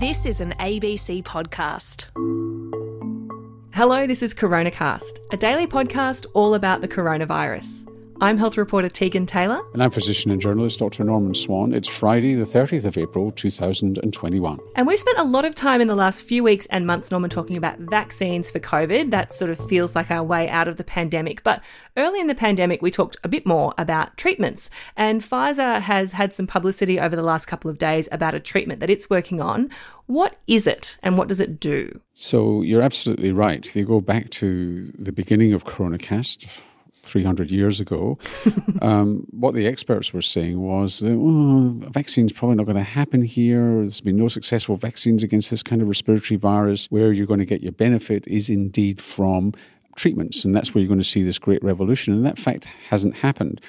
This is an ABC podcast. Hello, this is CoronaCast, a daily podcast all about the coronavirus. I'm health reporter Tegan Taylor. And I'm physician and journalist Dr. Norman Swan. It's Friday, the 30th of April, 2021. And we've spent a lot of time in the last few weeks and months, Norman, talking about vaccines for COVID. That sort of feels like our way out of the pandemic. But early in the pandemic, we talked a bit more about treatments. And Pfizer has had some publicity over the last couple of days about a treatment that it's working on. What is it and what does it do? So you're absolutely right. If you go back to the beginning of CoronaCast, 300 years ago, um, what the experts were saying was that oh, vaccine's probably not going to happen here. There's been no successful vaccines against this kind of respiratory virus. Where you're going to get your benefit is indeed from treatments, and that's where you're going to see this great revolution. And that fact hasn't happened.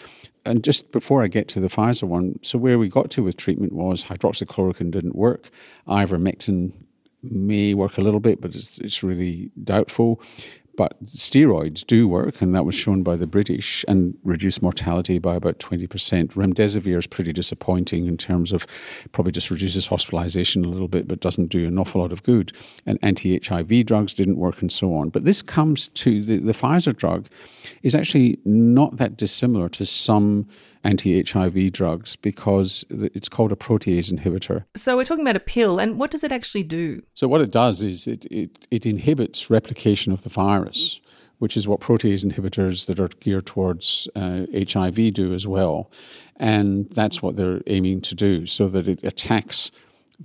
And just before I get to the Pfizer one, so where we got to with treatment was hydroxychloroquine didn't work, ivermectin may work a little bit, but it's, it's really doubtful. But steroids do work, and that was shown by the British and reduce mortality by about 20%. Remdesivir is pretty disappointing in terms of probably just reduces hospitalization a little bit, but doesn't do an awful lot of good. And anti HIV drugs didn't work, and so on. But this comes to the, the Pfizer drug is actually not that dissimilar to some anti HIV drugs because it's called a protease inhibitor. So we're talking about a pill, and what does it actually do? So, what it does is it, it, it inhibits replication of the virus, which is what protease inhibitors that are geared towards uh, HIV do as well. And that's what they're aiming to do, so that it attacks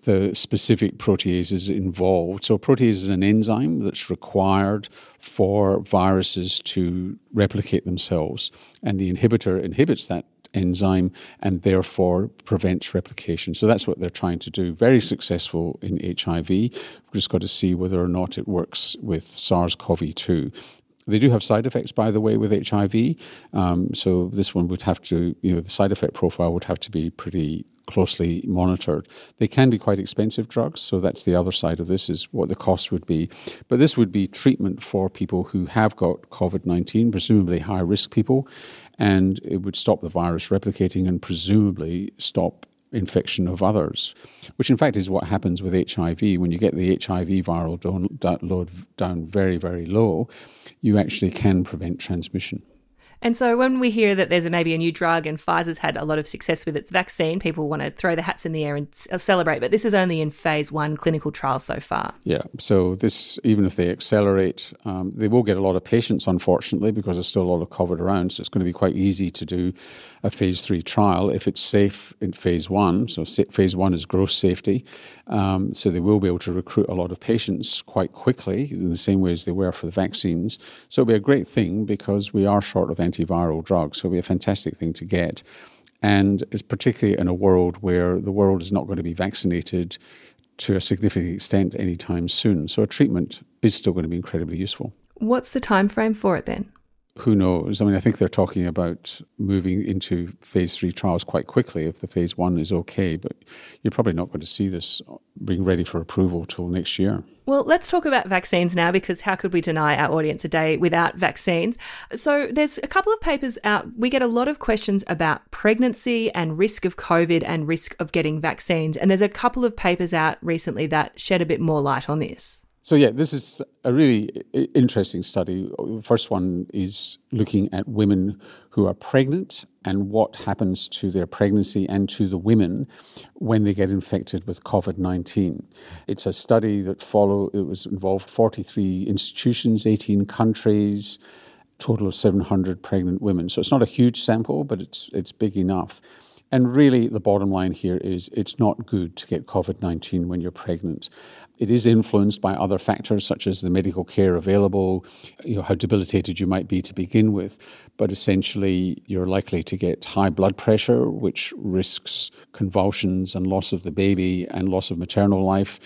the specific proteases involved. So, protease is an enzyme that's required for viruses to replicate themselves, and the inhibitor inhibits that enzyme and therefore prevents replication. So that's what they're trying to do. Very successful in HIV. We've just got to see whether or not it works with SARS CoV 2. They do have side effects, by the way, with HIV. Um, so this one would have to, you know, the side effect profile would have to be pretty closely monitored. They can be quite expensive drugs, so that's the other side of this is what the cost would be. But this would be treatment for people who have got COVID 19, presumably high risk people, and it would stop the virus replicating and presumably stop infection of others, which in fact is what happens with HIV. When you get the HIV viral load down very, very low, you actually can prevent transmission. And so when we hear that there's a, maybe a new drug and Pfizer's had a lot of success with its vaccine, people want to throw the hats in the air and uh, celebrate. But this is only in phase one clinical trial so far. Yeah. So this, even if they accelerate, um, they will get a lot of patients, unfortunately, because there's still a lot of COVID around. So it's going to be quite easy to do a phase three trial if it's safe in phase one. So phase one is gross safety. Um, so they will be able to recruit a lot of patients quite quickly in the same way as they were for the vaccines. So it'll be a great thing because we are short of antiviral drugs. So it'll be a fantastic thing to get. And it's particularly in a world where the world is not going to be vaccinated to a significant extent anytime soon. So a treatment is still going to be incredibly useful. What's the time frame for it then? Who knows? I mean, I think they're talking about moving into phase three trials quite quickly if the phase one is okay, but you're probably not going to see this being ready for approval till next year. Well, let's talk about vaccines now because how could we deny our audience a day without vaccines? So, there's a couple of papers out. We get a lot of questions about pregnancy and risk of COVID and risk of getting vaccines. And there's a couple of papers out recently that shed a bit more light on this. So, yeah, this is a really interesting study. The first one is looking at women who are pregnant and what happens to their pregnancy and to the women when they get infected with COVID 19. It's a study that follow, it was involved 43 institutions, 18 countries, total of 700 pregnant women. So it's not a huge sample, but it's, it's big enough. And really, the bottom line here is it's not good to get COVID 19 when you're pregnant. It is influenced by other factors, such as the medical care available, you know, how debilitated you might be to begin with. But essentially, you're likely to get high blood pressure, which risks convulsions and loss of the baby and loss of maternal life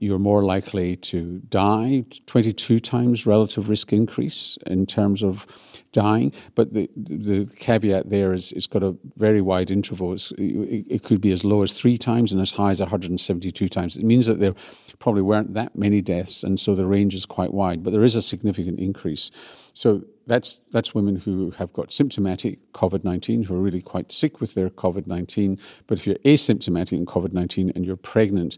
you're more likely to die, 22 times relative risk increase in terms of dying. But the, the caveat there is it's got a very wide interval. It, it, could be as low as three times and as high as 172 times. It means that there probably weren't that many deaths, and so the range is quite wide. But there is a significant increase. So that's that's women who have got symptomatic COVID nineteen who are really quite sick with their COVID nineteen. But if you're asymptomatic in COVID nineteen and you're pregnant,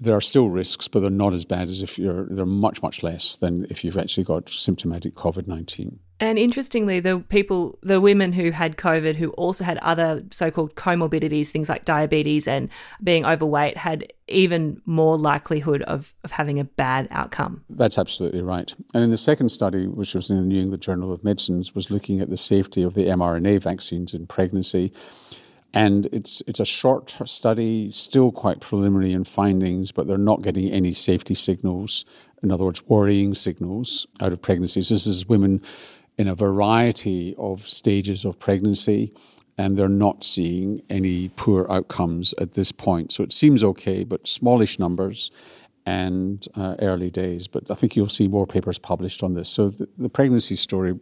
There are still risks, but they're not as bad as if you're, they're much, much less than if you've actually got symptomatic COVID 19. And interestingly, the people, the women who had COVID, who also had other so called comorbidities, things like diabetes and being overweight, had even more likelihood of, of having a bad outcome. That's absolutely right. And in the second study, which was in the New England Journal of Medicines, was looking at the safety of the mRNA vaccines in pregnancy. And it's it's a short study, still quite preliminary in findings, but they're not getting any safety signals. In other words, worrying signals out of pregnancies. This is women in a variety of stages of pregnancy, and they're not seeing any poor outcomes at this point. So it seems okay, but smallish numbers and uh, early days. But I think you'll see more papers published on this. So the, the, pregnancy story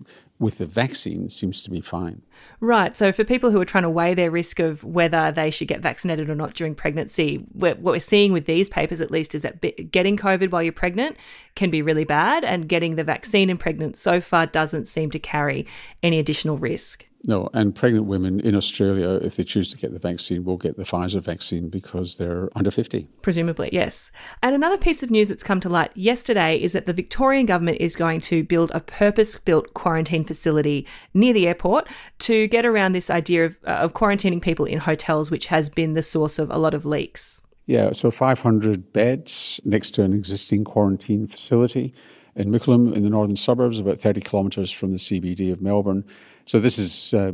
with the vaccine seems to be fine. Right. So for people who are trying to weigh their risk of whether they should get vaccinated or not during pregnancy, what we're seeing with these papers at least is that getting COVID while you're pregnant can be really bad, and getting the vaccine in pregnant so far doesn't seem to carry any additional risk. No, and pregnant women in Australia, if they choose to get the vaccine, will get the Pfizer vaccine because they're under 50. Presumably, yes. And another piece of news that's come to light yesterday is that the Victorian government is going to build a purpose built quarantine facility near the airport to get around this idea of, uh, of quarantining people in hotels, which has been the source of a lot of leaks. Yeah, so 500 beds next to an existing quarantine facility in Mickleham in the northern suburbs, about 30 kilometres from the CBD of Melbourne. So this is uh,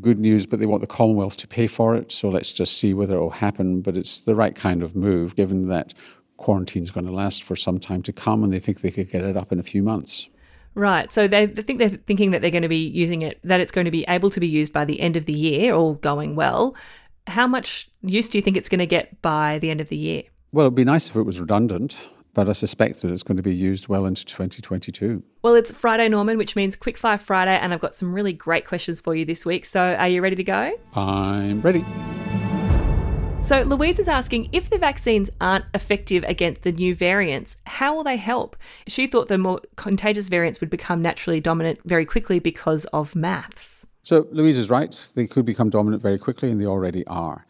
good news, but they want the Commonwealth to pay for it. So let's just see whether it will happen. But it's the right kind of move, given that quarantine is going to last for some time to come, and they think they could get it up in a few months. Right. So they, they think they're thinking that they're going to be using it, that it's going to be able to be used by the end of the year, all going well. How much use do you think it's going to get by the end of the year? Well, it'd be nice if it was redundant but I suspect that it's going to be used well into 2022. Well, it's Friday, Norman, which means Quickfire Friday, and I've got some really great questions for you this week. So, are you ready to go? I'm ready. So, Louise is asking if the vaccines aren't effective against the new variants, how will they help? She thought the more contagious variants would become naturally dominant very quickly because of maths. So, Louise is right. They could become dominant very quickly, and they already are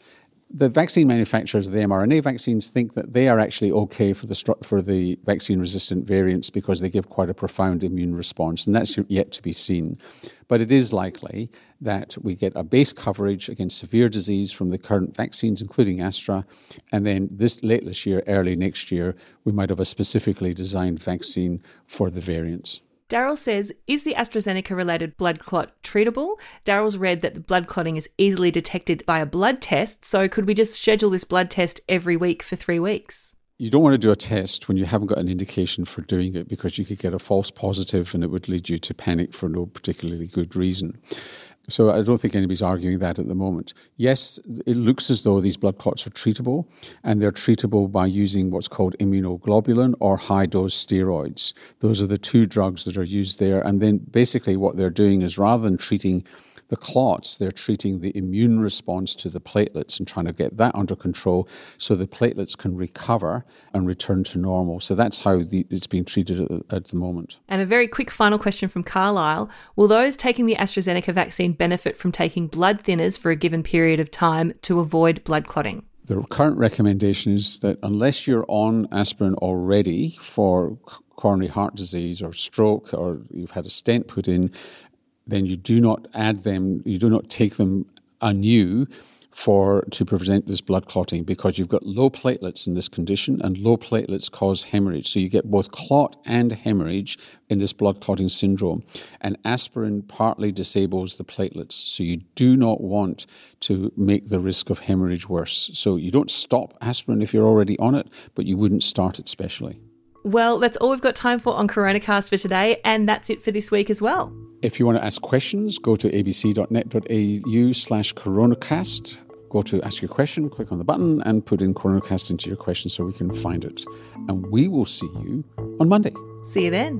the vaccine manufacturers of the mRNA vaccines think that they are actually okay for the for the vaccine resistant variants because they give quite a profound immune response, and that's yet to be seen. But it is likely that we get a base coverage against severe disease from the current vaccines, including Astra, and then this late this year, early next year, we might have a specifically designed vaccine for the variants. Daryl says, Is the AstraZeneca related blood clot treatable? Daryl's read that the blood clotting is easily detected by a blood test, so could we just schedule this blood test every week for three weeks? You don't want to do a test when you haven't got an indication for doing it because you could get a false positive and it would lead you to panic for no particularly good reason. So I don't think anybody's arguing that at the moment. Yes, it looks as though these blood clots are treatable, and they're treatable by using what's called immunoglobulin or high dose steroids. Those are the two drugs that are used there. And then basically what they're doing is rather than treating the clots, they're treating the immune response to the platelets and trying to get that under control so the platelets can recover and return to normal. So that's how the, it's being treated at, at the moment. And a very quick final question from Carlisle Will those taking the AstraZeneca vaccine benefit from taking blood thinners for a given period of time to avoid blood clotting? The current recommendation is that unless you're on aspirin already for coronary heart disease or stroke or you've had a stent put in, then you do not add them, you do not take them anew for to prevent this blood clotting because you've got low platelets in this condition and low platelets cause hemorrhage. So you get both clot and hemorrhage in this blood clotting syndrome. And aspirin partly disables the platelets. So you do not want to make the risk of hemorrhage worse. So you don't stop aspirin if you're already on it but you wouldn't start it specially. Well, that's all we've got time for on CoronaCast for today, and that's it for this week as well. If you want to ask questions, go to abc.net.au slash coronacast. Go to ask your question, click on the button, and put in coronacast into your question so we can find it. And we will see you on Monday. See you then.